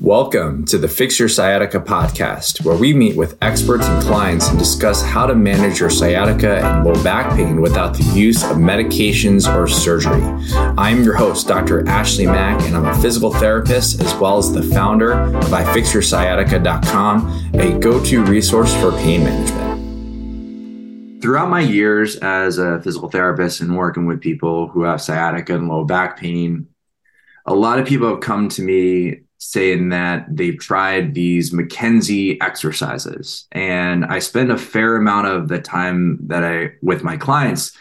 Welcome to the Fix Your Sciatica podcast, where we meet with experts and clients and discuss how to manage your sciatica and low back pain without the use of medications or surgery. I'm your host, Dr. Ashley Mack, and I'm a physical therapist as well as the founder of iFixYourSciatica.com, a go to resource for pain management. Throughout my years as a physical therapist and working with people who have sciatica and low back pain, a lot of people have come to me saying that they've tried these McKenzie exercises. And I spend a fair amount of the time that I with my clients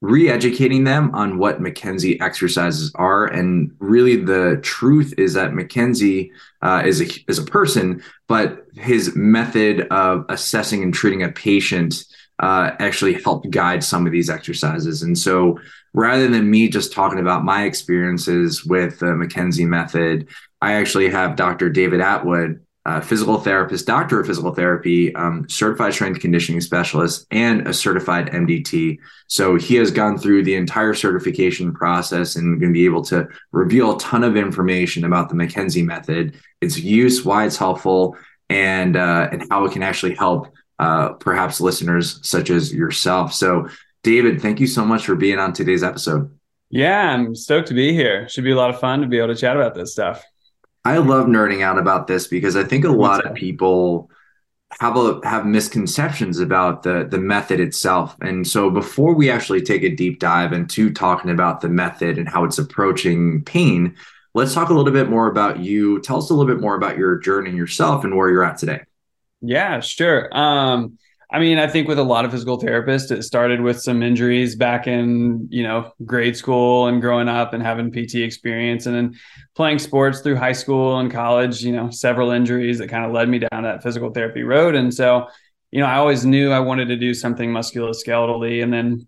re-educating them on what McKenzie exercises are. And really the truth is that McKenzie uh, is, a, is a person, but his method of assessing and treating a patient uh, actually helped guide some of these exercises. And so rather than me just talking about my experiences with the McKenzie method, I actually have Dr. David Atwood, uh, physical therapist, doctor of physical therapy, um, certified strength conditioning specialist, and a certified MDT. So he has gone through the entire certification process and going to be able to reveal a ton of information about the McKenzie method, its use, why it's helpful, and uh, and how it can actually help uh, perhaps listeners such as yourself. So, David, thank you so much for being on today's episode. Yeah, I'm stoked to be here. Should be a lot of fun to be able to chat about this stuff. I love nerding out about this because I think a lot of people have a, have misconceptions about the the method itself. And so before we actually take a deep dive into talking about the method and how it's approaching pain, let's talk a little bit more about you. Tell us a little bit more about your journey yourself and where you're at today. Yeah, sure. Um, I mean, I think with a lot of physical therapists, it started with some injuries back in, you know, grade school and growing up and having PT experience and then playing sports through high school and college, you know, several injuries that kind of led me down that physical therapy road. And so, you know, I always knew I wanted to do something musculoskeletally. And then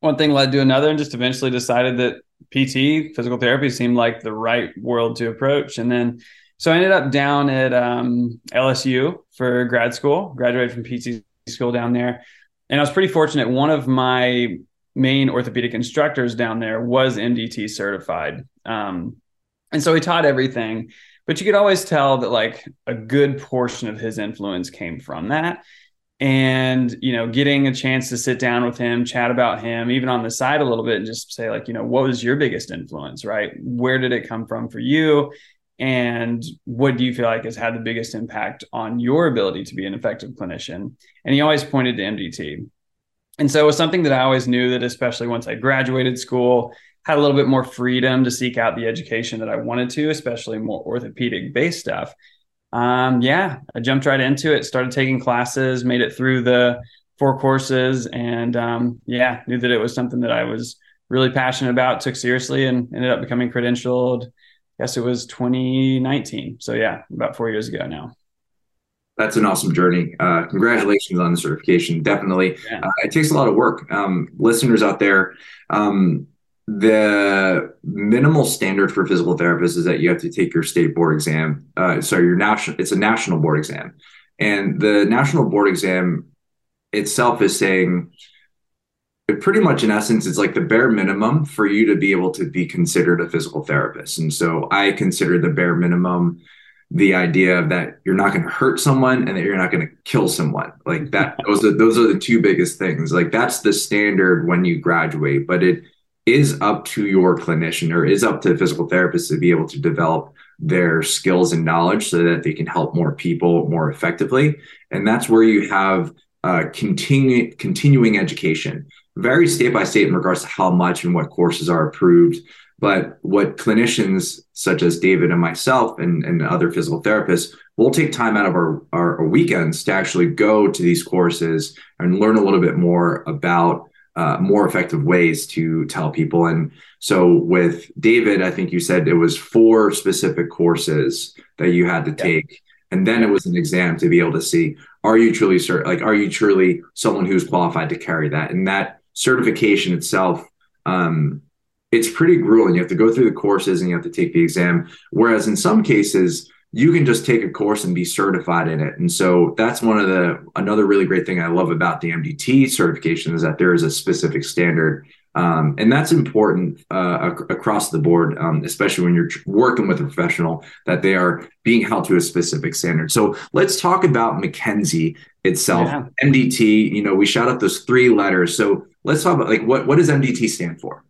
one thing led to another and just eventually decided that PT, physical therapy seemed like the right world to approach. And then so I ended up down at um, LSU for grad school, graduated from PT school down there. And I was pretty fortunate. One of my main orthopedic instructors down there was MDT certified. Um, and so he taught everything, but you could always tell that like a good portion of his influence came from that. And, you know, getting a chance to sit down with him, chat about him, even on the side a little bit, and just say, like, you know, what was your biggest influence, right? Where did it come from for you? And what do you feel like has had the biggest impact on your ability to be an effective clinician? And he always pointed to mdt and so it was something that i always knew that especially once i graduated school had a little bit more freedom to seek out the education that i wanted to especially more orthopedic based stuff. Um, yeah i jumped right into it started taking classes made it through the four courses and um, yeah knew that it was something that i was really passionate about took seriously and ended up becoming credentialed guess it was 2019. So yeah, about four years ago now. That's an awesome journey. Uh, congratulations on the certification. Definitely, yeah. uh, it takes a lot of work. Um, listeners out there, um, the minimal standard for physical therapists is that you have to take your state board exam. Uh, so your national, it's a national board exam, and the national board exam itself is saying it pretty much in essence it's like the bare minimum for you to be able to be considered a physical therapist. And so i consider the bare minimum the idea of that you're not going to hurt someone and that you're not going to kill someone. Like that those are those are the two biggest things. Like that's the standard when you graduate but it is up to your clinician or is up to the physical therapist to be able to develop their skills and knowledge so that they can help more people more effectively. And that's where you have uh, continue, continuing education varies state by state in regards to how much and what courses are approved. But what clinicians such as David and myself and, and other physical therapists will take time out of our, our, our, weekends to actually go to these courses and learn a little bit more about uh, more effective ways to tell people. And so with David, I think you said it was four specific courses that you had to yeah. take. And then it was an exam to be able to see are you truly cert- like are you truly someone who's qualified to carry that? And that certification itself, um, it's pretty grueling. You have to go through the courses and you have to take the exam. Whereas in some cases, you can just take a course and be certified in it. And so that's one of the another really great thing I love about the MDT certification is that there is a specific standard. Um, and that's important uh, ac- across the board, um, especially when you're working with a professional, that they are being held to a specific standard. So let's talk about McKenzie itself. Yeah. MDT, you know, we shout out those three letters. So let's talk about like what, what does MDT stand for?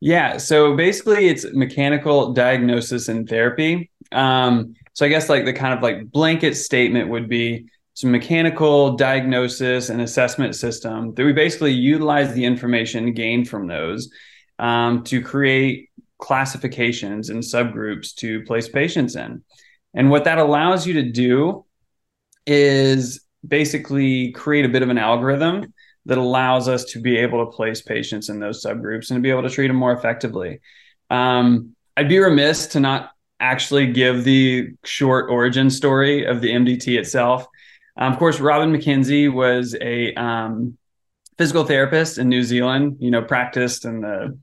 Yeah. So basically, it's mechanical diagnosis and therapy. Um, so I guess like the kind of like blanket statement would be some mechanical diagnosis and assessment system that we basically utilize the information gained from those um, to create classifications and subgroups to place patients in. And what that allows you to do is basically create a bit of an algorithm that allows us to be able to place patients in those subgroups and to be able to treat them more effectively. Um, I'd be remiss to not actually give the short origin story of the MDT itself. Um, of course, Robin McKenzie was a um, physical therapist in New Zealand. You know, practiced in the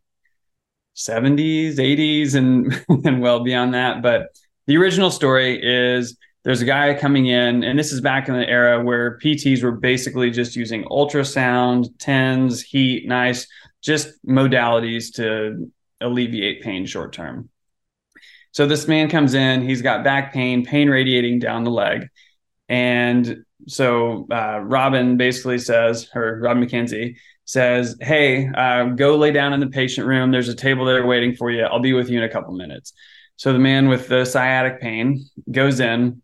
70s, 80s, and and well beyond that. But the original story is there's a guy coming in, and this is back in the era where PTs were basically just using ultrasound, TENS, heat, NICE, just modalities to alleviate pain short term. So this man comes in, he's got back pain, pain radiating down the leg. And so uh, Robin basically says, or Robin McKenzie says, Hey, uh, go lay down in the patient room. There's a table there waiting for you. I'll be with you in a couple minutes. So the man with the sciatic pain goes in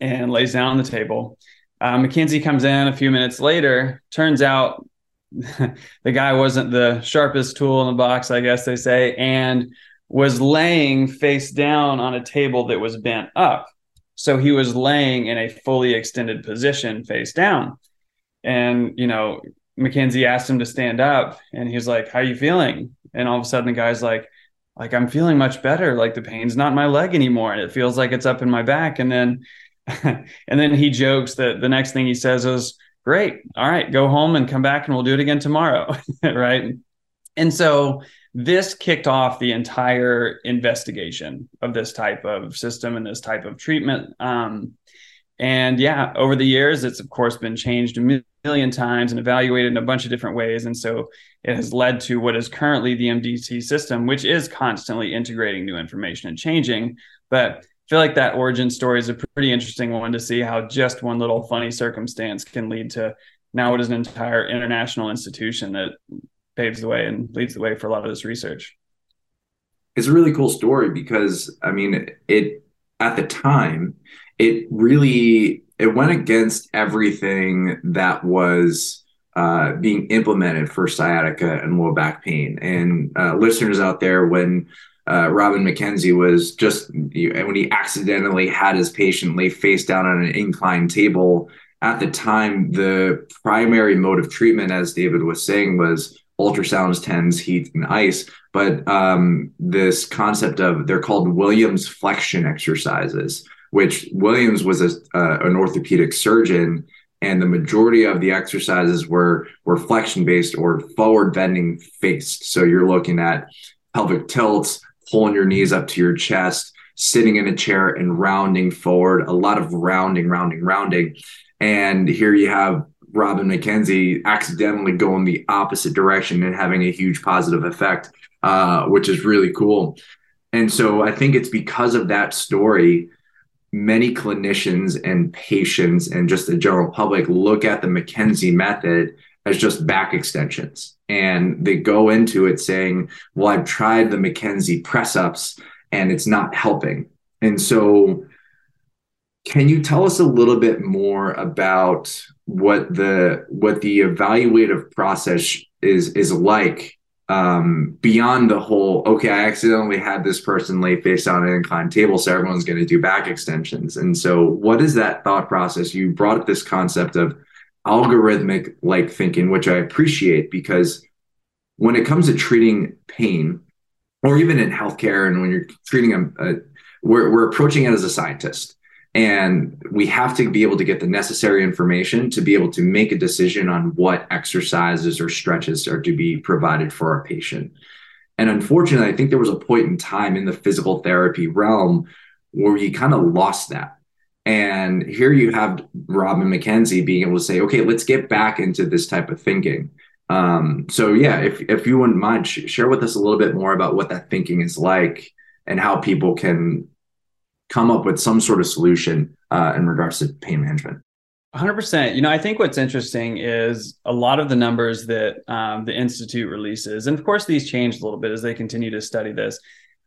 and lays down on the table. Uh, comes in a few minutes later. Turns out the guy wasn't the sharpest tool in the box, I guess they say. And was laying face down on a table that was bent up. So he was laying in a fully extended position face down. And, you know, McKenzie asked him to stand up and he was like, How are you feeling? And all of a sudden the guy's like, like I'm feeling much better. Like the pain's not in my leg anymore. And it feels like it's up in my back. And then and then he jokes that the next thing he says is, Great. All right, go home and come back and we'll do it again tomorrow. right. And so this kicked off the entire investigation of this type of system and this type of treatment. Um, and yeah, over the years, it's of course been changed a million times and evaluated in a bunch of different ways. And so it has led to what is currently the MDT system, which is constantly integrating new information and changing. But feel like that origin story is a pretty interesting one to see how just one little funny circumstance can lead to now what is an entire international institution that paves the way and leads the way for a lot of this research. It's a really cool story because I mean it at the time it really it went against everything that was uh, being implemented for sciatica and low back pain. And uh, listeners out there, when uh, Robin McKenzie was just when he accidentally had his patient lay face down on an inclined table at the time, the primary mode of treatment, as David was saying, was ultrasounds, TENS, heat, and ice. But um, this concept of they're called Williams flexion exercises, which Williams was a, uh, an orthopedic surgeon, and the majority of the exercises were were flexion based or forward bending faced. So you're looking at pelvic tilts, pulling your knees up to your chest, sitting in a chair and rounding forward. A lot of rounding, rounding, rounding. And here you have Robin McKenzie accidentally going the opposite direction and having a huge positive effect, uh, which is really cool. And so I think it's because of that story, many clinicians and patients and just the general public look at the McKenzie method as just back extensions. And they go into it saying, well, I've tried the McKenzie press ups and it's not helping. And so, can you tell us a little bit more about what the what the evaluative process is is like um, beyond the whole okay i accidentally had this person lay face on an inclined table so everyone's going to do back extensions and so what is that thought process you brought up this concept of algorithmic like thinking which i appreciate because when it comes to treating pain or even in healthcare and when you're treating a, a we're, we're approaching it as a scientist and we have to be able to get the necessary information to be able to make a decision on what exercises or stretches are to be provided for our patient. And unfortunately, I think there was a point in time in the physical therapy realm where you kind of lost that. And here you have Robin McKenzie being able to say, okay, let's get back into this type of thinking. Um, so yeah, if if you wouldn't mind, sh- share with us a little bit more about what that thinking is like and how people can come up with some sort of solution uh, in regards to pain management. 100%. You know, I think what's interesting is a lot of the numbers that um, the Institute releases, and of course, these change a little bit as they continue to study this.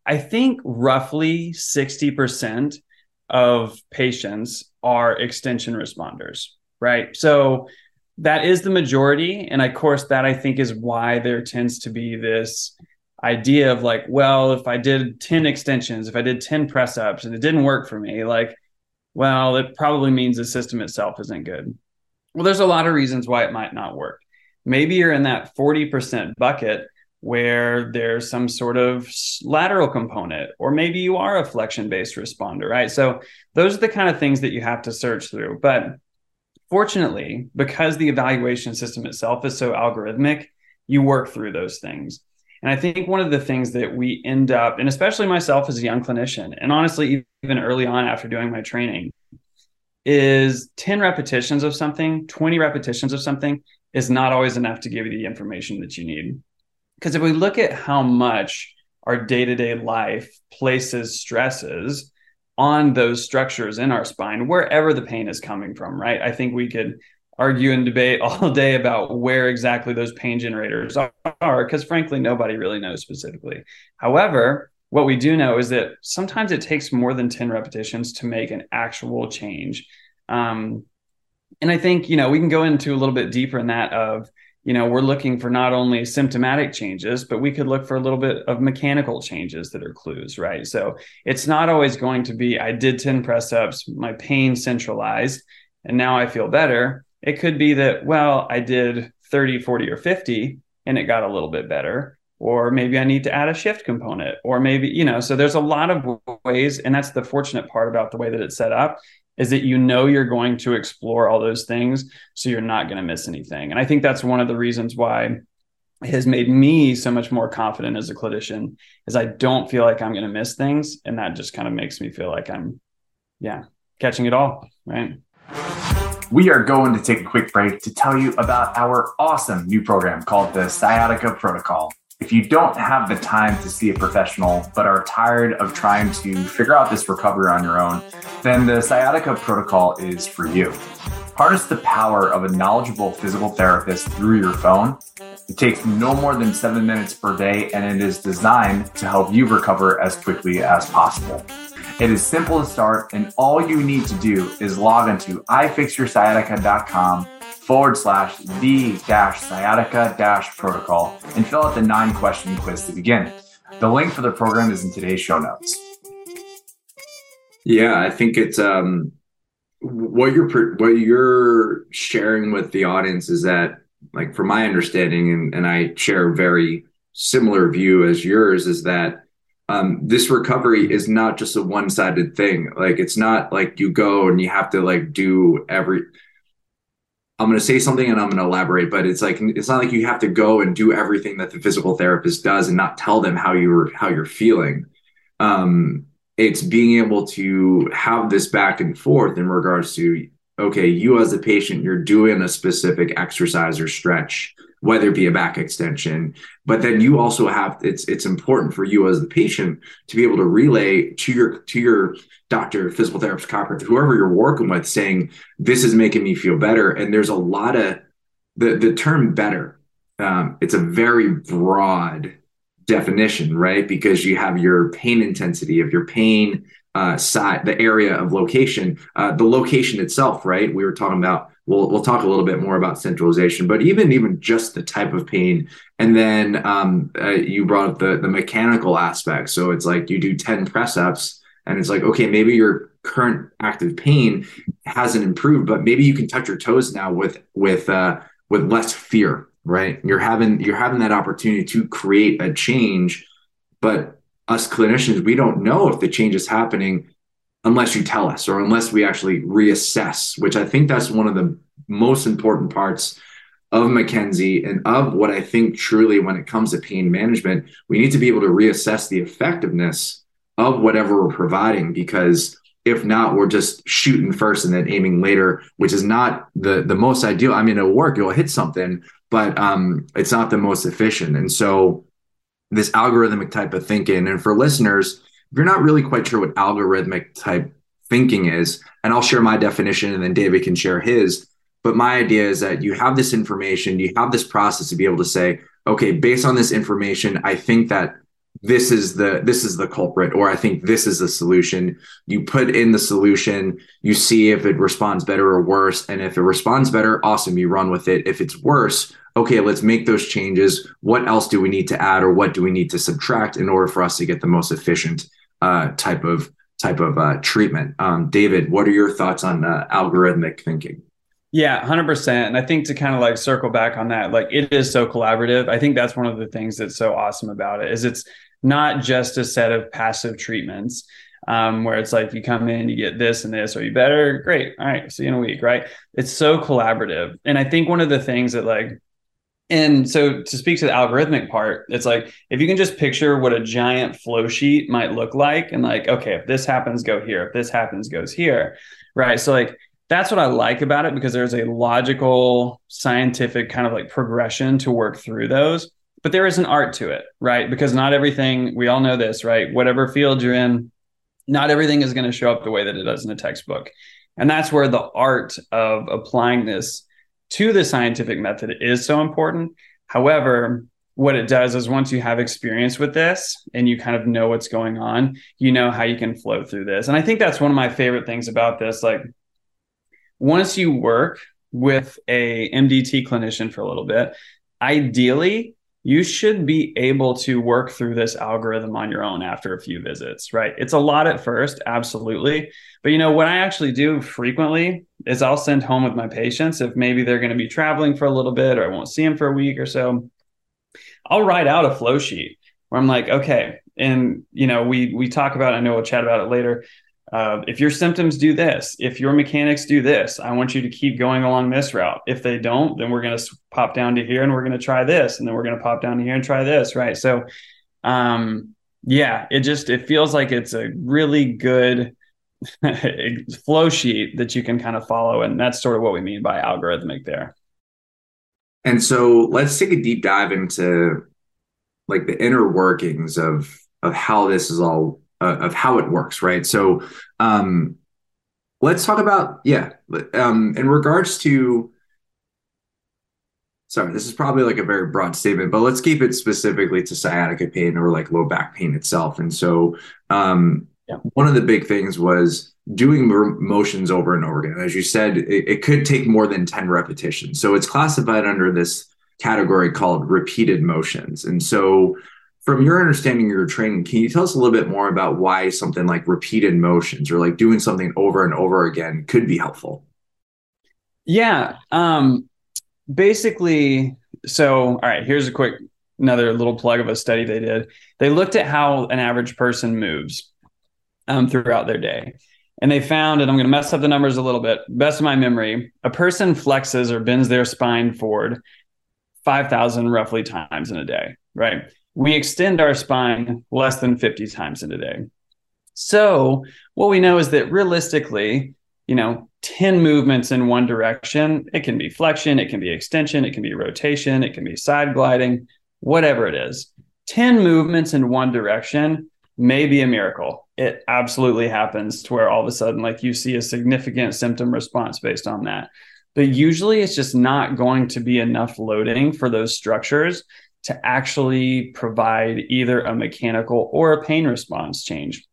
I think roughly 60% of patients are extension responders, right? So that is the majority. And of course, that I think is why there tends to be this idea of like, well, if I did 10 extensions, if I did 10 press ups and it didn't work for me, like, well, it probably means the system itself isn't good. Well, there's a lot of reasons why it might not work. Maybe you're in that 40% bucket where there's some sort of lateral component, or maybe you are a flexion based responder, right? So those are the kind of things that you have to search through. But fortunately, because the evaluation system itself is so algorithmic, you work through those things. And I think one of the things that we end up, and especially myself as a young clinician, and honestly, even early on after doing my training, is 10 repetitions of something, 20 repetitions of something is not always enough to give you the information that you need. Because if we look at how much our day to day life places stresses on those structures in our spine, wherever the pain is coming from, right? I think we could argue and debate all day about where exactly those pain generators are, because frankly, nobody really knows specifically. However, what we do know is that sometimes it takes more than 10 repetitions to make an actual change. Um, and I think, you know, we can go into a little bit deeper in that of, you know, we're looking for not only symptomatic changes, but we could look for a little bit of mechanical changes that are clues, right? So it's not always going to be, I did 10 press ups, my pain centralized, and now I feel better it could be that, well, I did 30, 40, or 50 and it got a little bit better. Or maybe I need to add a shift component, or maybe, you know, so there's a lot of ways. And that's the fortunate part about the way that it's set up is that you know you're going to explore all those things. So you're not going to miss anything. And I think that's one of the reasons why it has made me so much more confident as a clinician is I don't feel like I'm going to miss things. And that just kind of makes me feel like I'm, yeah, catching it all. Right we are going to take a quick break to tell you about our awesome new program called the Sciatica Protocol. If you don't have the time to see a professional but are tired of trying to figure out this recovery on your own, then the Sciatica Protocol is for you. Harness the power of a knowledgeable physical therapist through your phone. It takes no more than seven minutes per day and it is designed to help you recover as quickly as possible. It is simple to start, and all you need to do is log into ifixyoursciatica.com forward slash the dash sciatica dash protocol and fill out the nine question quiz to begin. The link for the program is in today's show notes. Yeah, I think it's um, what you're what you're sharing with the audience is that, like, from my understanding, and, and I share very similar view as yours, is that um, this recovery is not just a one-sided thing. Like it's not like you go and you have to like do every. I'm going to say something and I'm going to elaborate, but it's like it's not like you have to go and do everything that the physical therapist does and not tell them how you're how you're feeling. Um, it's being able to have this back and forth in regards to okay, you as a patient, you're doing a specific exercise or stretch whether it be a back extension. But then you also have it's it's important for you as the patient to be able to relay to your to your doctor, physical therapist, chiropractor, whoever you're working with, saying this is making me feel better. And there's a lot of the the term better. Um, it's a very broad definition, right? Because you have your pain intensity of your pain uh, side, the area of location, uh, the location itself, right? We were talking about we'll we'll talk a little bit more about centralization, but even even just the type of pain, and then um, uh, you brought up the the mechanical aspect. So it's like you do ten press ups, and it's like okay, maybe your current active pain hasn't improved, but maybe you can touch your toes now with with uh, with less fear, right? You're having you're having that opportunity to create a change, but us clinicians, we don't know if the change is happening unless you tell us or unless we actually reassess, which I think that's one of the most important parts of McKenzie and of what I think truly when it comes to pain management, we need to be able to reassess the effectiveness of whatever we're providing because if not, we're just shooting first and then aiming later, which is not the the most ideal. I mean, it'll work, you'll hit something, but um, it's not the most efficient. And so this algorithmic type of thinking, and for listeners, if you're not really quite sure what algorithmic type thinking is, and I'll share my definition and then David can share his. But my idea is that you have this information, you have this process to be able to say, okay, based on this information, I think that this is the this is the culprit or i think this is the solution. You put in the solution you see if it responds better or worse and if it responds better awesome you run with it. If it's worse okay let's make those changes. What else do we need to add or what do we need to subtract in order for us to get the most efficient uh, type of type of uh, treatment? Um, david what are your thoughts on uh, algorithmic thinking? Yeah, 100%. And I think to kind of like circle back on that, like it is so collaborative. I think that's one of the things that's so awesome about it is it's not just a set of passive treatments um, where it's like you come in, you get this and this, are you better? Great. All right. See you in a week. Right. It's so collaborative. And I think one of the things that like, and so to speak to the algorithmic part, it's like if you can just picture what a giant flow sheet might look like, and like, okay, if this happens, go here. If this happens, goes here. Right. So like that's what I like about it because there's a logical, scientific kind of like progression to work through those but there is an art to it, right? Because not everything, we all know this, right? Whatever field you're in, not everything is going to show up the way that it does in a textbook. And that's where the art of applying this to the scientific method is so important. However, what it does is once you have experience with this and you kind of know what's going on, you know how you can flow through this. And I think that's one of my favorite things about this. Like, once you work with a MDT clinician for a little bit, ideally, you should be able to work through this algorithm on your own after a few visits, right? It's a lot at first, absolutely. But you know, what I actually do frequently is I'll send home with my patients if maybe they're going to be traveling for a little bit or I won't see them for a week or so. I'll write out a flow sheet where I'm like, okay, and you know, we we talk about, I know we'll chat about it later, uh, if your symptoms do this, if your mechanics do this, I want you to keep going along this route. If they don't, then we're going to pop down to here and we're going to try this, and then we're going to pop down to here and try this, right? So, um, yeah, it just it feels like it's a really good flow sheet that you can kind of follow, and that's sort of what we mean by algorithmic there. And so, let's take a deep dive into like the inner workings of of how this is all uh, of how it works, right? So, um, let's talk about yeah, um, in regards to. Sorry, this is probably like a very broad statement, but let's keep it specifically to sciatica pain or like low back pain itself. And so, um, yeah. one of the big things was doing motions over and over again. As you said, it, it could take more than 10 repetitions. So it's classified under this category called repeated motions. And so from your understanding of your training, can you tell us a little bit more about why something like repeated motions or like doing something over and over again could be helpful? Yeah. Um, basically, so, all right, here's a quick, another little plug of a study they did. They looked at how an average person moves um, throughout their day. And they found, and I'm going to mess up the numbers a little bit, best of my memory, a person flexes or bends their spine forward 5,000 roughly times in a day, right? We extend our spine less than 50 times in a day. So, what we know is that realistically, you know, 10 movements in one direction, it can be flexion, it can be extension, it can be rotation, it can be side gliding, whatever it is. 10 movements in one direction may be a miracle. It absolutely happens to where all of a sudden, like you see a significant symptom response based on that. But usually it's just not going to be enough loading for those structures to actually provide either a mechanical or a pain response change.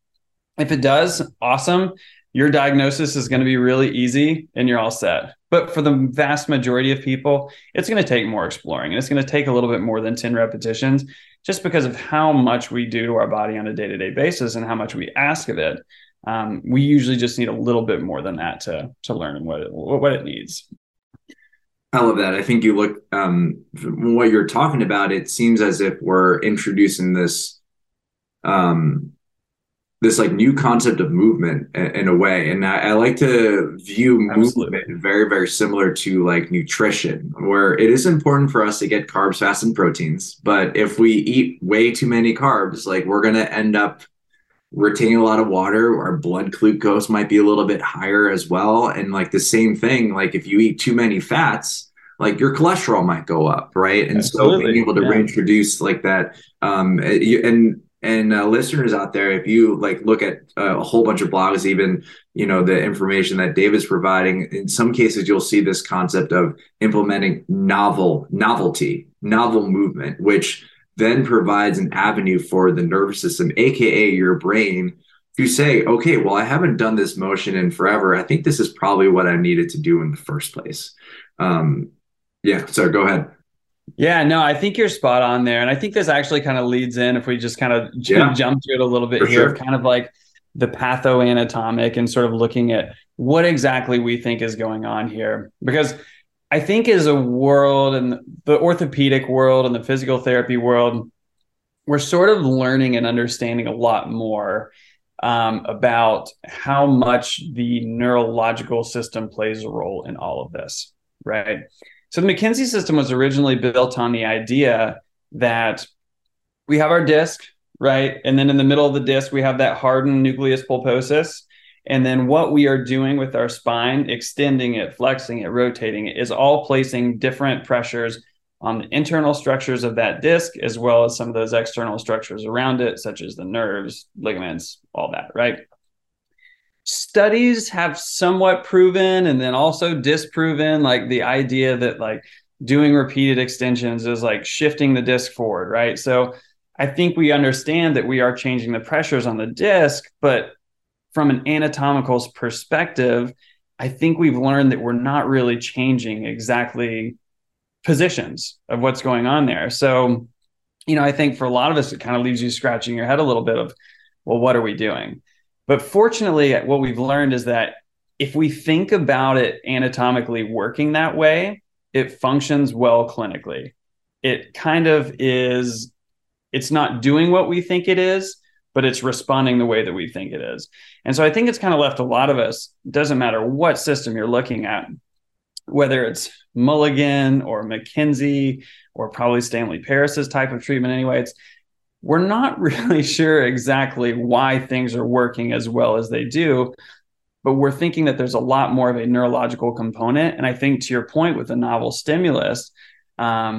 If it does, awesome. Your diagnosis is going to be really easy and you're all set. But for the vast majority of people, it's going to take more exploring and it's going to take a little bit more than 10 repetitions just because of how much we do to our body on a day to day basis and how much we ask of it. Um, we usually just need a little bit more than that to, to learn what it, what it needs. I love that. I think you look um, what you're talking about. It seems as if we're introducing this um, this like new concept of movement in, in a way. And I, I, like to view Absolutely. movement very, very similar to like nutrition, where it is important for us to get carbs, fats, and proteins. But if we eat way too many carbs, like we're going to end up retaining a lot of water. Our blood glucose might be a little bit higher as well. And like the same thing, like if you eat too many fats, like your cholesterol might go up, right? And Absolutely. so being able to yeah. reintroduce like that, um, and and uh, listeners out there if you like look at uh, a whole bunch of blogs even you know the information that david's providing in some cases you'll see this concept of implementing novel novelty novel movement which then provides an avenue for the nervous system aka your brain to say okay well i haven't done this motion in forever i think this is probably what i needed to do in the first place um yeah so go ahead yeah, no, I think you're spot on there. And I think this actually kind of leads in if we just kind of yeah. jump to it a little bit here, sure. kind of like the pathoanatomic and sort of looking at what exactly we think is going on here. Because I think as a world and the orthopedic world and the physical therapy world, we're sort of learning and understanding a lot more um, about how much the neurological system plays a role in all of this, right? So the McKenzie system was originally built on the idea that we have our disc, right? And then in the middle of the disc, we have that hardened nucleus pulposus. And then what we are doing with our spine, extending it, flexing it, rotating it, is all placing different pressures on the internal structures of that disc, as well as some of those external structures around it, such as the nerves, ligaments, all that, right? studies have somewhat proven and then also disproven like the idea that like doing repeated extensions is like shifting the disc forward, right? So I think we understand that we are changing the pressures on the disc, but from an anatomical perspective, I think we've learned that we're not really changing exactly positions of what's going on there. So, you know, I think for a lot of us, it kind of leaves you scratching your head a little bit of, well, what are we doing? But fortunately, what we've learned is that if we think about it anatomically working that way, it functions well clinically. It kind of is, it's not doing what we think it is, but it's responding the way that we think it is. And so I think it's kind of left a lot of us, doesn't matter what system you're looking at, whether it's Mulligan or McKenzie or probably Stanley Paris's type of treatment anyway, it's we're not really sure exactly why things are working as well as they do but we're thinking that there's a lot more of a neurological component and i think to your point with the novel stimulus um,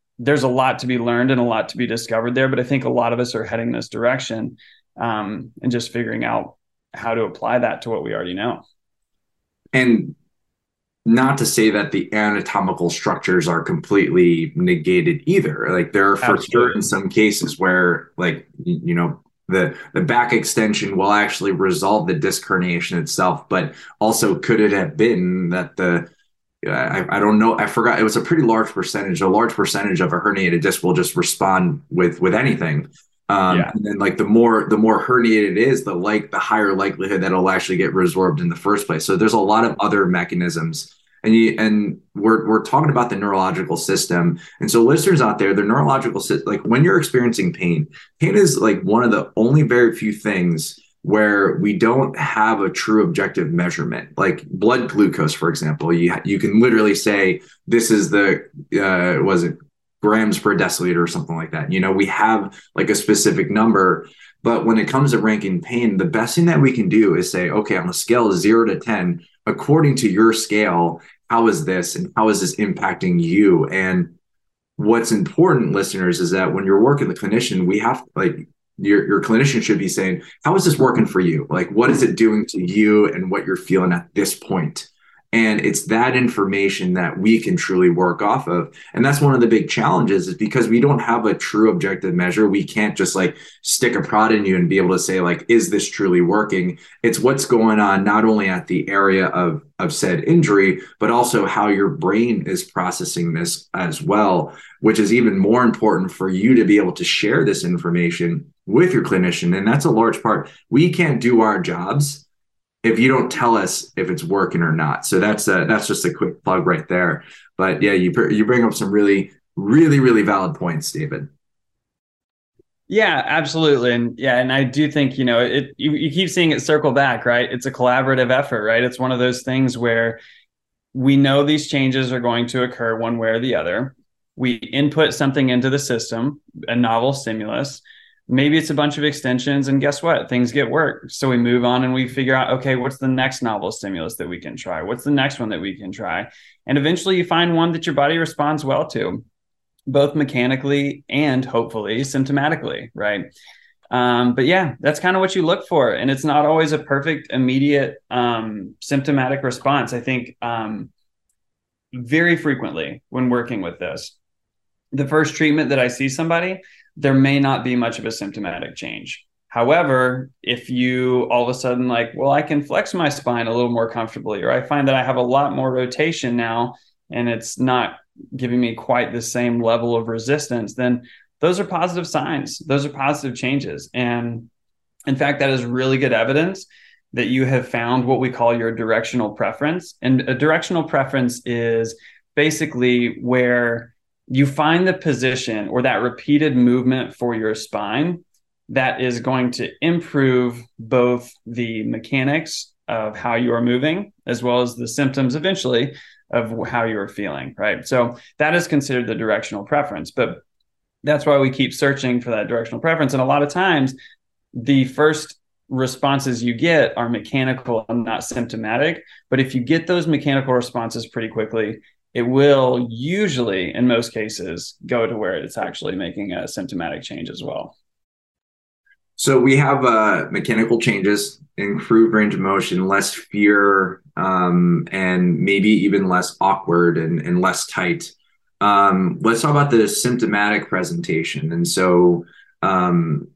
There's a lot to be learned and a lot to be discovered there, but I think a lot of us are heading this direction um, and just figuring out how to apply that to what we already know. And not to say that the anatomical structures are completely negated either. Like there are for Absolutely. sure in some cases where like you know the the back extension will actually resolve the disc herniation itself, but also could it have been that the I, I don't know. I forgot. It was a pretty large percentage. A large percentage of a herniated disc will just respond with with anything. Um, yeah. And then like the more the more herniated it is, the like the higher likelihood that it'll actually get resorbed in the first place. So there's a lot of other mechanisms. And you and we're we're talking about the neurological system. And so listeners out there, the neurological system, like when you're experiencing pain, pain is like one of the only very few things where we don't have a true objective measurement like blood glucose for example you you can literally say this is the uh was it grams per deciliter or something like that. You know, we have like a specific number, but when it comes to ranking pain, the best thing that we can do is say, okay, on a scale of zero to 10, according to your scale, how is this and how is this impacting you? And what's important, listeners, is that when you're working the clinician, we have like your, your clinician should be saying, how is this working for you? Like, what is it doing to you and what you're feeling at this point? And it's that information that we can truly work off of. And that's one of the big challenges is because we don't have a true objective measure. We can't just like stick a prod in you and be able to say, like, is this truly working? It's what's going on not only at the area of, of said injury, but also how your brain is processing this as well, which is even more important for you to be able to share this information with your clinician. And that's a large part. We can't do our jobs if you don't tell us if it's working or not. So that's a, that's just a quick plug right there. But yeah, you you bring up some really really really valid points, David. Yeah, absolutely. And yeah, and I do think, you know, it you, you keep seeing it circle back, right? It's a collaborative effort, right? It's one of those things where we know these changes are going to occur one way or the other. We input something into the system, a novel stimulus maybe it's a bunch of extensions and guess what? Things get worked so we move on and we figure out okay what's the next novel stimulus that we can try? What's the next one that we can try? And eventually you find one that your body responds well to both mechanically and hopefully symptomatically right? Um, but yeah that's kind of what you look for and it's not always a perfect immediate um, symptomatic response. I think um, very frequently when working with this the first treatment that i see somebody there may not be much of a symptomatic change. However, if you all of a sudden like, well, I can flex my spine a little more comfortably, or I find that I have a lot more rotation now and it's not giving me quite the same level of resistance, then those are positive signs. Those are positive changes. And in fact, that is really good evidence that you have found what we call your directional preference. And a directional preference is basically where you find the position or that repeated movement for your spine that is going to improve both the mechanics of how you are moving as well as the symptoms eventually of how you are feeling right? So that is considered the directional preference but that's why we keep searching for that directional preference. And a lot of times the first responses you get are mechanical and not symptomatic. But if you get those mechanical responses pretty quickly it will usually, in most cases, go to where it's actually making a symptomatic change as well. So we have uh, mechanical changes, improved range of motion, less fear, um, and maybe even less awkward and, and less tight. Um, let's talk about the symptomatic presentation. And so um,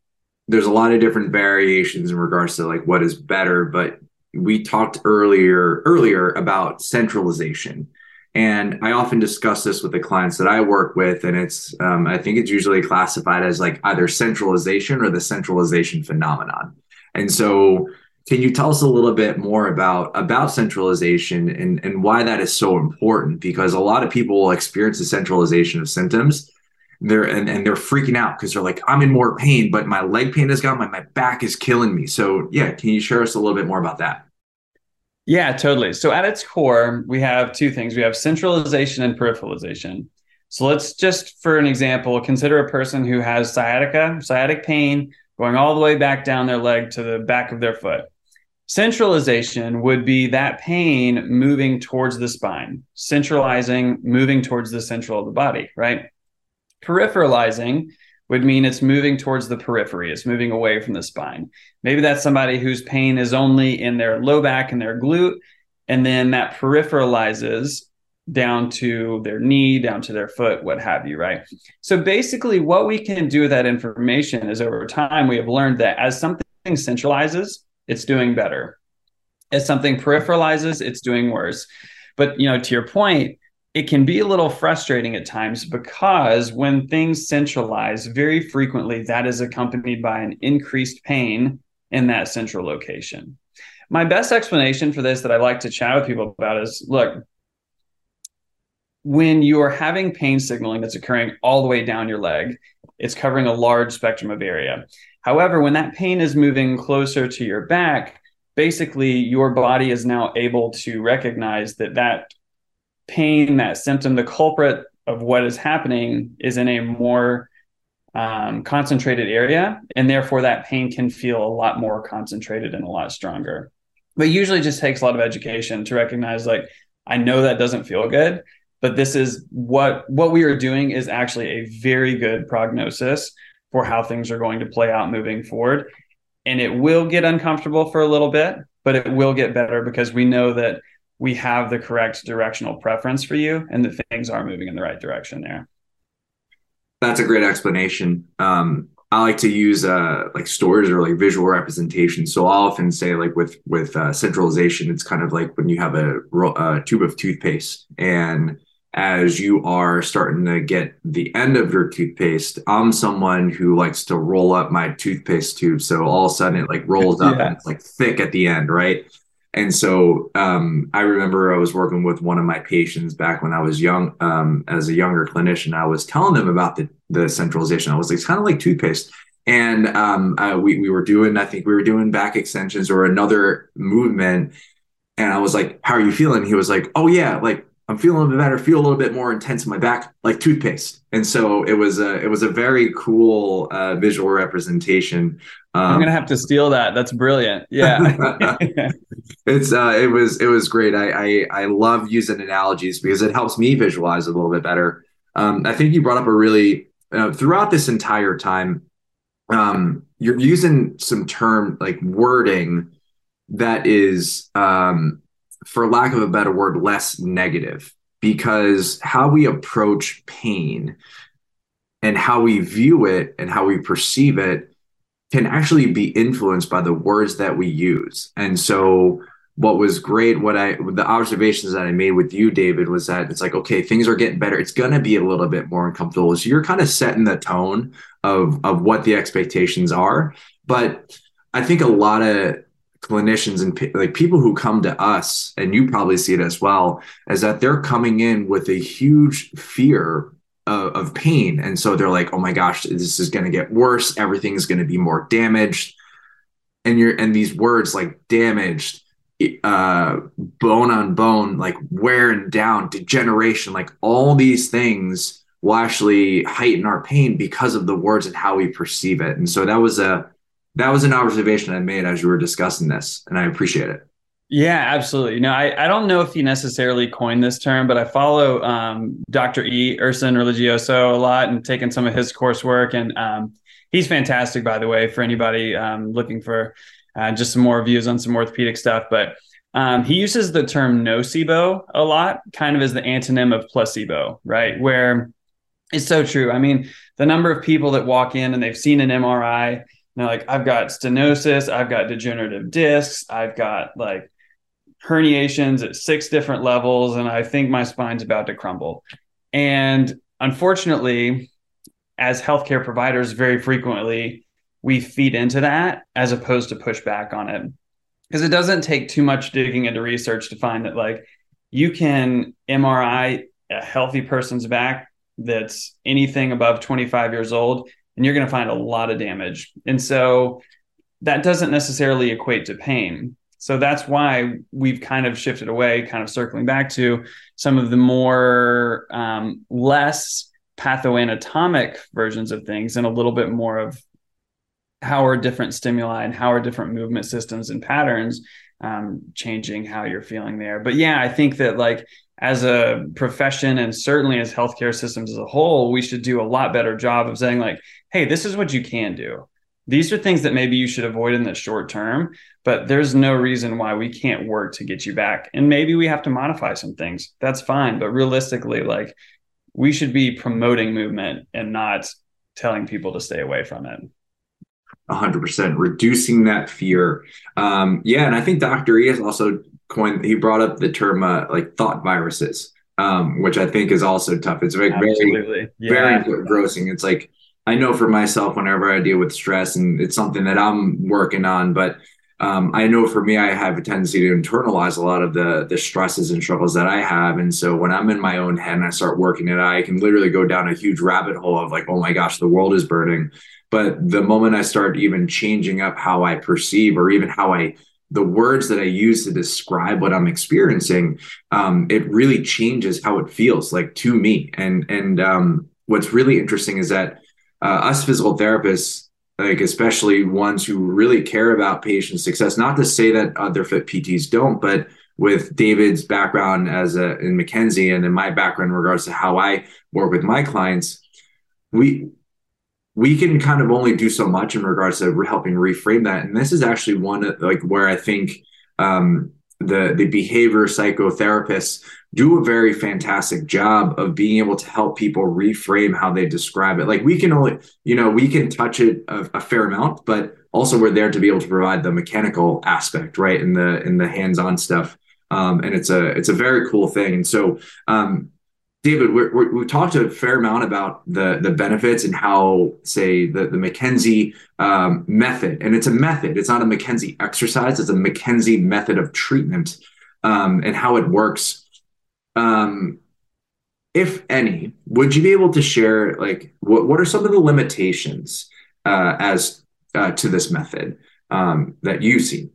there's a lot of different variations in regards to like what is better, but we talked earlier earlier about centralization and I often discuss this with the clients that I work with, and it's um, I think it's usually classified as like either centralization or the centralization phenomenon. And so, can you tell us a little bit more about about centralization and and why that is so important? Because a lot of people will experience the centralization of symptoms. They're and, and they're freaking out because they're like, I'm in more pain, but my leg pain has gone, my, my back is killing me. So yeah, can you share us a little bit more about that? Yeah, totally. So at its core, we have two things. We have centralization and peripheralization. So let's just, for an example, consider a person who has sciatica, sciatic pain going all the way back down their leg to the back of their foot. Centralization would be that pain moving towards the spine, centralizing, moving towards the central of the body, right? Peripheralizing would mean it's moving towards the periphery. It's moving away from the spine. Maybe that's somebody whose pain is only in their low back and their glute. And then that peripheralizes down to their knee, down to their foot, what have you, right? So basically, what we can do with that information is over time, we have learned that as something centralizes, it's doing better. As something peripheralizes, it's doing worse. But you know, to your point, it can be a little frustrating at times because when things centralize, very frequently that is accompanied by an increased pain in that central location. My best explanation for this that I like to chat with people about is look, when you are having pain signaling that's occurring all the way down your leg, it's covering a large spectrum of area. However, when that pain is moving closer to your back, basically your body is now able to recognize that that pain, that symptom, the culprit of what is happening is in a more um, concentrated area. And therefore, that pain can feel a lot more concentrated and a lot stronger. But usually just takes a lot of education to recognize, like, I know that doesn't feel good, but this is what what we are doing is actually a very good prognosis for how things are going to play out moving forward. And it will get uncomfortable for a little bit, but it will get better because we know that we have the correct directional preference for you and that things are moving in the right direction there. That's a great explanation. Um, I like to use uh, like stories or like visual representation. So I'll often say like with with uh, centralization, it's kind of like when you have a, a tube of toothpaste, and as you are starting to get the end of your toothpaste, I'm someone who likes to roll up my toothpaste tube. So all of a sudden it like rolls up yeah. and it's like thick at the end, right? And so um, I remember I was working with one of my patients back when I was young, um, as a younger clinician. I was telling them about the the centralization. I was like, it's kind of like toothpaste. And um, we we were doing, I think we were doing back extensions or another movement. And I was like, "How are you feeling?" He was like, "Oh yeah, like I'm feeling a little bit better, feel a little bit more intense in my back, like toothpaste. And so it was a it was a very cool uh, visual representation. Um, I'm gonna have to steal that. That's brilliant. Yeah, it's uh, it was it was great. I, I I love using analogies because it helps me visualize a little bit better. Um, I think you brought up a really uh, throughout this entire time. Um, you're using some term like wording that is um, for lack of a better word, less negative because how we approach pain and how we view it and how we perceive it can actually be influenced by the words that we use. And so, what was great, what I, the observations that I made with you, David, was that it's like, okay, things are getting better. It's going to be a little bit more uncomfortable. So, you're kind of setting the tone of, of what the expectations are. But I think a lot of clinicians and like people who come to us and you probably see it as well is that they're coming in with a huge fear of, of pain. And so they're like oh my gosh this is going to get worse. Everything is going to be more damaged. And you're and these words like damaged uh bone on bone like wearing down degeneration like all these things will actually heighten our pain because of the words and how we perceive it. And so that was a that was an observation I made as you were discussing this, and I appreciate it. Yeah, absolutely. You know, I, I don't know if he necessarily coined this term, but I follow um, Dr. E. Erson Religioso a lot and taken some of his coursework. And um, he's fantastic, by the way, for anybody um, looking for uh, just some more views on some orthopedic stuff. But um, he uses the term nocebo a lot, kind of as the antonym of placebo, right? Where it's so true. I mean, the number of people that walk in and they've seen an MRI now, like I've got stenosis, I've got degenerative discs, I've got like herniations at six different levels, and I think my spine's about to crumble. And unfortunately, as healthcare providers, very frequently we feed into that as opposed to push back on it. Because it doesn't take too much digging into research to find that, like, you can MRI a healthy person's back that's anything above 25 years old and you're going to find a lot of damage. And so that doesn't necessarily equate to pain. So that's why we've kind of shifted away, kind of circling back to some of the more um, less pathoanatomic versions of things and a little bit more of how are different stimuli and how are different movement systems and patterns um, changing how you're feeling there. But yeah, I think that like as a profession and certainly as healthcare systems as a whole, we should do a lot better job of saying like, hey, this is what you can do. These are things that maybe you should avoid in the short term, but there's no reason why we can't work to get you back. And maybe we have to modify some things. That's fine. But realistically, like we should be promoting movement and not telling people to stay away from it. 100% reducing that fear. Um, yeah and i think dr e has also coined he brought up the term uh, like thought viruses um, which i think is also tough. It's very very yeah. very engrossing. It's like i know for myself whenever i deal with stress and it's something that i'm working on but um, i know for me i have a tendency to internalize a lot of the the stresses and struggles that i have. And so when i'm in my own head and i start working it i can literally go down a huge rabbit hole of like oh my gosh the world is burning but the moment I start even changing up how I perceive or even how I the words that I use to describe what I'm experiencing, um, it really changes how it feels like to me. And and um, what's really interesting is that uh, us physical therapists, like especially ones who really care about patient success, not to say that other fit PTs don't, but with David's background as a in McKenzie and in my background in regards to how I work with my clients, we we can kind of only do so much in regards to helping reframe that. And this is actually one like where I think um, the the behavior psychotherapists do a very fantastic job of being able to help people reframe how they describe it. Like we can only, you know, we can touch it a, a fair amount, but also we're there to be able to provide the mechanical aspect, right, in the in the hands-on stuff. Um, and it's a it's a very cool thing. And so, um, David, we we talked a fair amount about the the benefits and how, say, the the McKenzie um, method, and it's a method. It's not a McKenzie exercise. It's a McKenzie method of treatment, um, and how it works um, if any, would you be able to share like what what are some of the limitations uh, as uh, to this method um, that you see?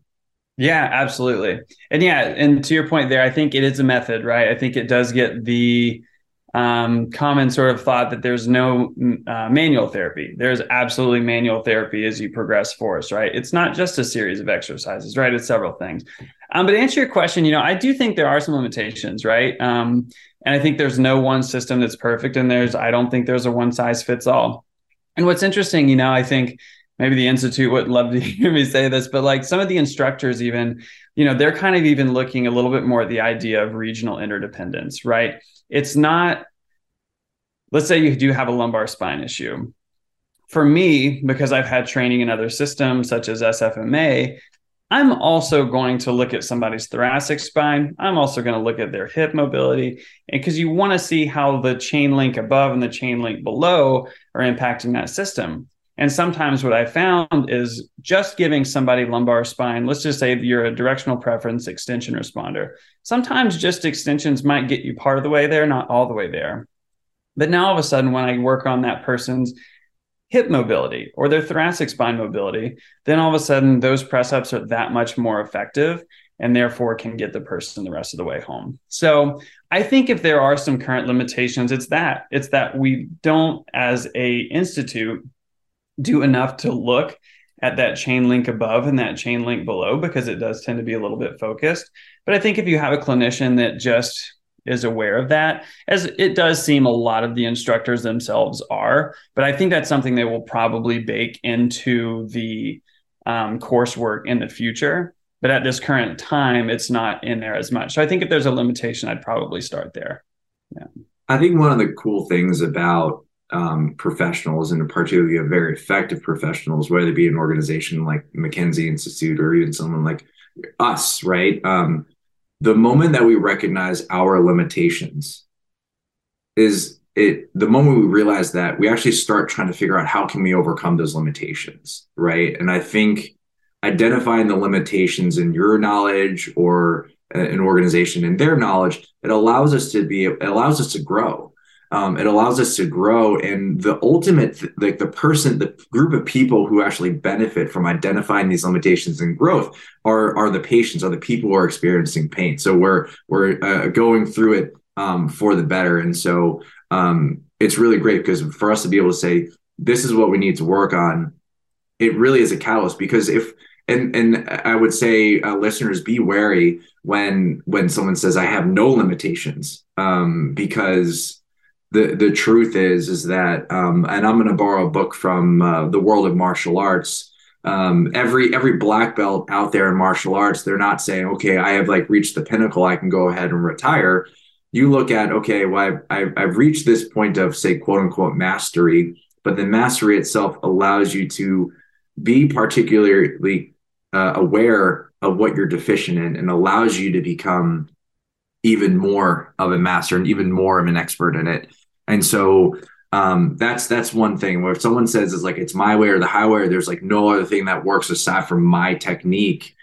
Yeah, absolutely. And yeah, and to your point there, I think it is a method, right? I think it does get the um, common sort of thought that there's no uh, manual therapy. There's absolutely manual therapy as you progress force, right? It's not just a series of exercises, right? It's several things. Um, but to answer your question, you know, I do think there are some limitations, right? Um, and I think there's no one system that's perfect, and there's I don't think there's a one size fits all. And what's interesting, you know, I think maybe the institute would love to hear me say this, but like some of the instructors, even, you know, they're kind of even looking a little bit more at the idea of regional interdependence, right? It's not. Let's say you do have a lumbar spine issue for me, because I've had training in other systems such as SFMA, I'm also going to look at somebody's thoracic spine. I'm also going to look at their hip mobility. And because you want to see how the chain link above and the chain link below are impacting that system. And sometimes what I found is just giving somebody lumbar spine, let's just say you're a directional preference extension responder. Sometimes just extensions might get you part of the way there, not all the way there. But now all of a sudden, when I work on that person's hip mobility or their thoracic spine mobility, then all of a sudden those press ups are that much more effective and therefore can get the person the rest of the way home. So I think if there are some current limitations, it's that it's that we don't as a institute do enough to look at that chain link above and that chain link below because it does tend to be a little bit focused. But I think if you have a clinician that just is aware of that as it does seem a lot of the instructors themselves are but i think that's something they will probably bake into the um, coursework in the future. But at this current time it's not in there as much. So i think if there's a limitation i'd probably start there. Yeah. I think one of the cool things about um, professionals and particularly very effective professionals whether it be an organization like mckenzie institute or even someone like us right? Um, the moment that we recognize our limitations is it the moment we realize that we actually start trying to figure out how can we overcome those limitations right? And i think identifying the limitations in your knowledge or an organization in their knowledge it allows us to be it allows us to grow um, it allows us to grow. And the ultimate like the person the group of people who actually benefit from identifying these limitations and growth are are the patients are the people who are experiencing pain. So we're we're uh, going through it um, for the better. And so um, it's really great because for us to be able to say this is what we need to work on. It really is a catalyst because if and and I would say uh, listeners be wary when when someone says I have no limitations um, because the the truth is is that um, and i'm going to borrow a book from uh, the world of martial arts. Um, every every black belt out there in martial arts they're not saying okay i have like reached the pinnacle i can go ahead and retire. You look at okay well i've, I've reached this point of say quote unquote mastery but the mastery itself allows you to be particularly uh, aware of what you're deficient in and allows you to become even more of a master and even more of an expert in it and so um, that's that's one thing where if someone says it's like it's my way or the highway, or there's like no other thing that works aside from my technique.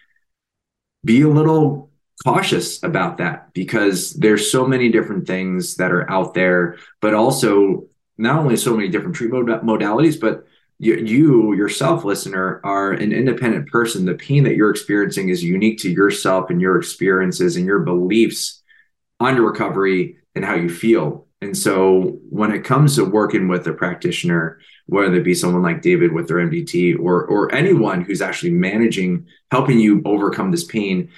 Be a little cautious about that because there's so many different things that are out there, but also not only so many different treatment modalities, but you, you yourself, listener, are an independent person. The pain that you're experiencing is unique to yourself and your experiences and your beliefs on your recovery and how you feel. And so when it comes to working with a practitioner, whether it be someone like David with their MDT or or anyone who's actually managing, helping you overcome this pain,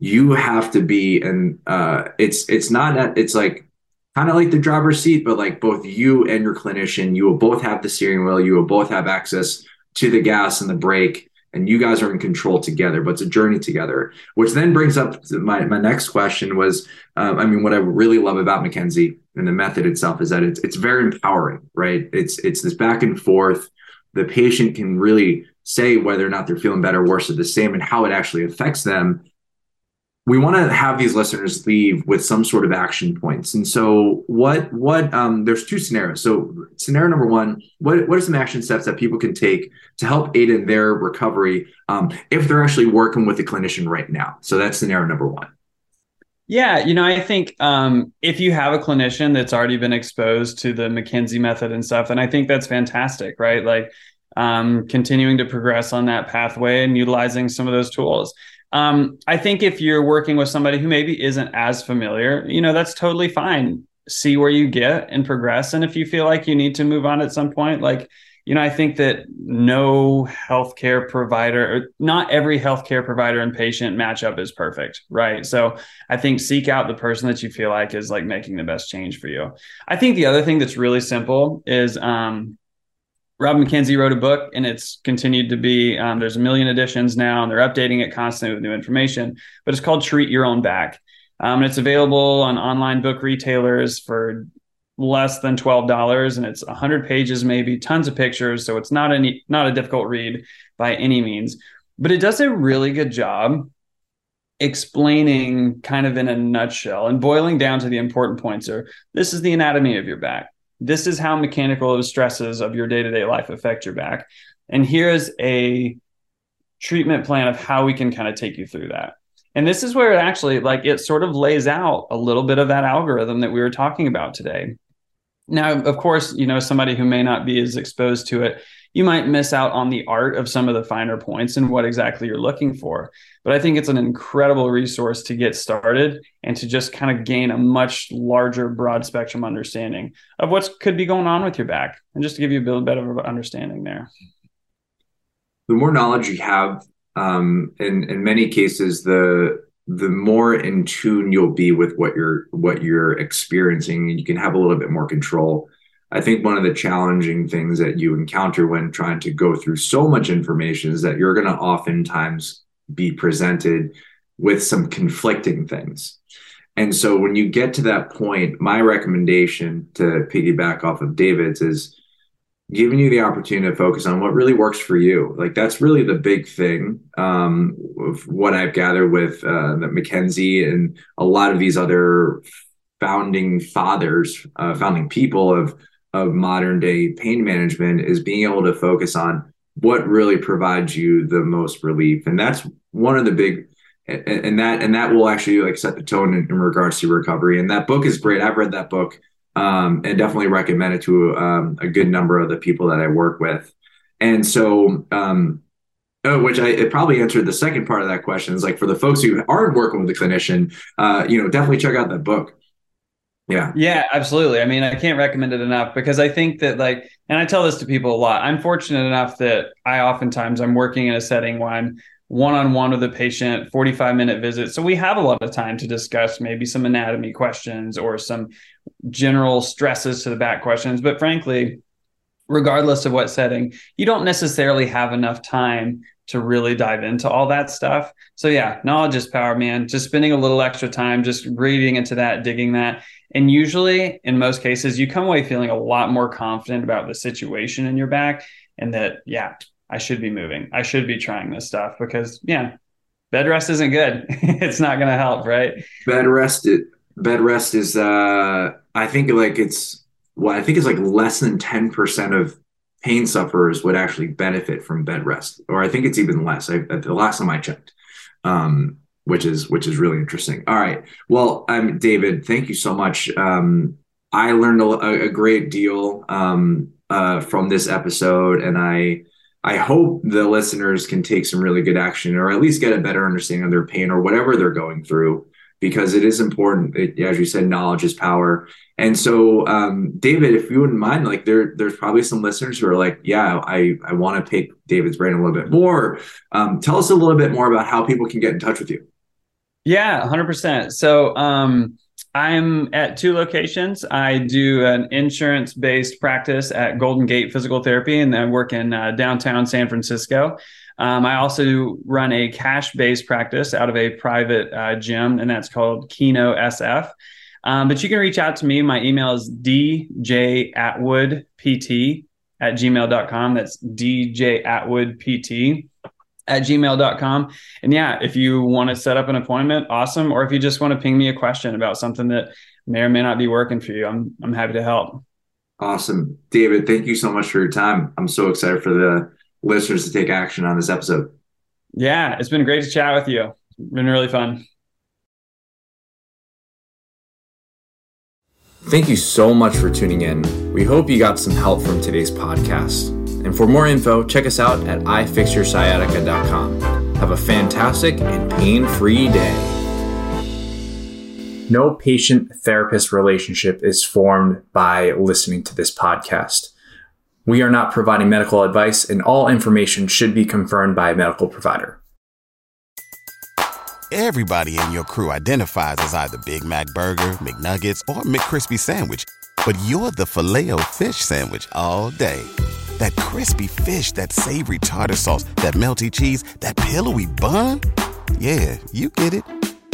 you have to be and uh, it's it's not it's like kind of like the driver's seat, but like both you and your clinician, you will both have the steering wheel, you will both have access to the gas and the brake. And you guys are in control together but it's a journey together which then brings up my, my next question was um, i mean what i really love about mckenzie and the method itself is that it's, it's very empowering right? It's it's this back and forth. The patient can really say whether or not they're feeling better worse or the same and how it actually affects them we want to have these listeners leave with some sort of action points. And so what what um there's two scenarios. So scenario number one, what what are some action steps that people can take to help aid in their recovery um, if they're actually working with a clinician right now? So that's scenario number one. Yeah, you know, I think um, if you have a clinician that's already been exposed to the McKenzie method and stuff, then I think that's fantastic, right? Like um, continuing to progress on that pathway and utilizing some of those tools. Um, I think if you're working with somebody who maybe isn't as familiar, you know, that's totally fine. See where you get and progress. And if you feel like you need to move on at some point, like, you know, I think that no healthcare provider, not every healthcare provider and patient matchup is perfect, right? So I think seek out the person that you feel like is like making the best change for you. I think the other thing that's really simple is um, Rob McKenzie wrote a book and it's continued to be, um, there's a million editions now and they're updating it constantly with new information, but it's called Treat Your Own Back. Um, and it's available on online book retailers for less than $12 and it's 100 pages maybe tons of pictures so it's not any not a difficult read by any means but it does a really good job explaining kind of in a nutshell and boiling down to the important points are this is the anatomy of your back this is how mechanical stresses of your day-to-day life affect your back. And here's a treatment plan of how we can kind of take you through that. And this is where it actually like it sort of lays out a little bit of that algorithm that we were talking about today. Now of course you know somebody who may not be as exposed to it you might miss out on the art of some of the finer points and what exactly you're looking for. But I think it's an incredible resource to get started and to just kind of gain a much larger, broad spectrum understanding of what could be going on with your back and just to give you a bit of understanding there. The more knowledge you have, um, in in many cases, the the more in tune you'll be with what you're what you're experiencing, and you can have a little bit more control. I think one of the challenging things that you encounter when trying to go through so much information is that you're going to oftentimes be presented with some conflicting things. And so when you get to that point, my recommendation to piggyback off of David's is giving you the opportunity to focus on what really works for you. Like that's really the big thing um, of what I've gathered with uh, McKenzie and a lot of these other founding fathers, uh, founding people of of modern day pain management is being able to focus on what really provides you the most relief and that's one of the big and that and that will actually like set the tone in, in regards to recovery and that book is great i've read that book um, and definitely recommend it to um, a good number of the people that i work with and so um, Oh, which I it probably answered the second part of that question is like for the folks who aren't working with a clinician, uh, you know, definitely check out that book. Yeah. Yeah, absolutely. I mean, I can't recommend it enough because I think that like and I tell this to people a lot. I'm fortunate enough that I oftentimes I'm working in a setting where I'm one-on-one with a patient 45 minute visit so we have a lot of time to discuss maybe some anatomy questions or some general stresses to the back questions but frankly regardless of what setting you don't necessarily have enough time to really dive into all that stuff so yeah knowledge is power man just spending a little extra time just reading into that digging that and usually, in most cases, you come away feeling a lot more confident about the situation in your back and that, yeah, I should be moving. I should be trying this stuff because, yeah, bed rest isn't good. it's not going to help, right? Bed rest, bed rest is, uh, I think like it's, well, I think it's like less than 10% of pain sufferers would actually benefit from bed rest, or I think it's even less. I, the last time I checked. Um, which is which is really interesting. All right. Well, I'm David. Thank you so much. Um, I learned a, a great deal um, uh, from this episode, and I I hope the listeners can take some really good action, or at least get a better understanding of their pain or whatever they're going through, because it is important. It, as you said, knowledge is power. And so, um, David, if you wouldn't mind, like there, there's probably some listeners who are like, yeah, I I want to pick David's brain a little bit more. Um, tell us a little bit more about how people can get in touch with you. Yeah, 100%. So um, I'm at two locations. I do an insurance based practice at Golden Gate Physical Therapy, and I work in uh, downtown San Francisco. Um, I also run a cash based practice out of a private uh, gym, and that's called Kino SF. Um, but you can reach out to me. My email is djatwoodpt at gmail.com. That's djatwoodpt at gmail.com. And yeah, if you want to set up an appointment, awesome. Or if you just want to ping me a question about something that may or may not be working for you, I'm, I'm happy to help. Awesome. David, thank you so much for your time. I'm so excited for the listeners to take action on this episode. Yeah, it's been great to chat with you. It's been really fun. Thank you so much for tuning in. We hope you got some help from today's podcast. And for more info, check us out at ifixyoursciatica.com. Have a fantastic and pain free day. No patient therapist relationship is formed by listening to this podcast. We are not providing medical advice, and all information should be confirmed by a medical provider. Everybody in your crew identifies as either Big Mac Burger, McNuggets, or McCrispy Sandwich, but you're the filet fish Sandwich all day. That crispy fish, that savory tartar sauce, that melty cheese, that pillowy bun. Yeah, you get it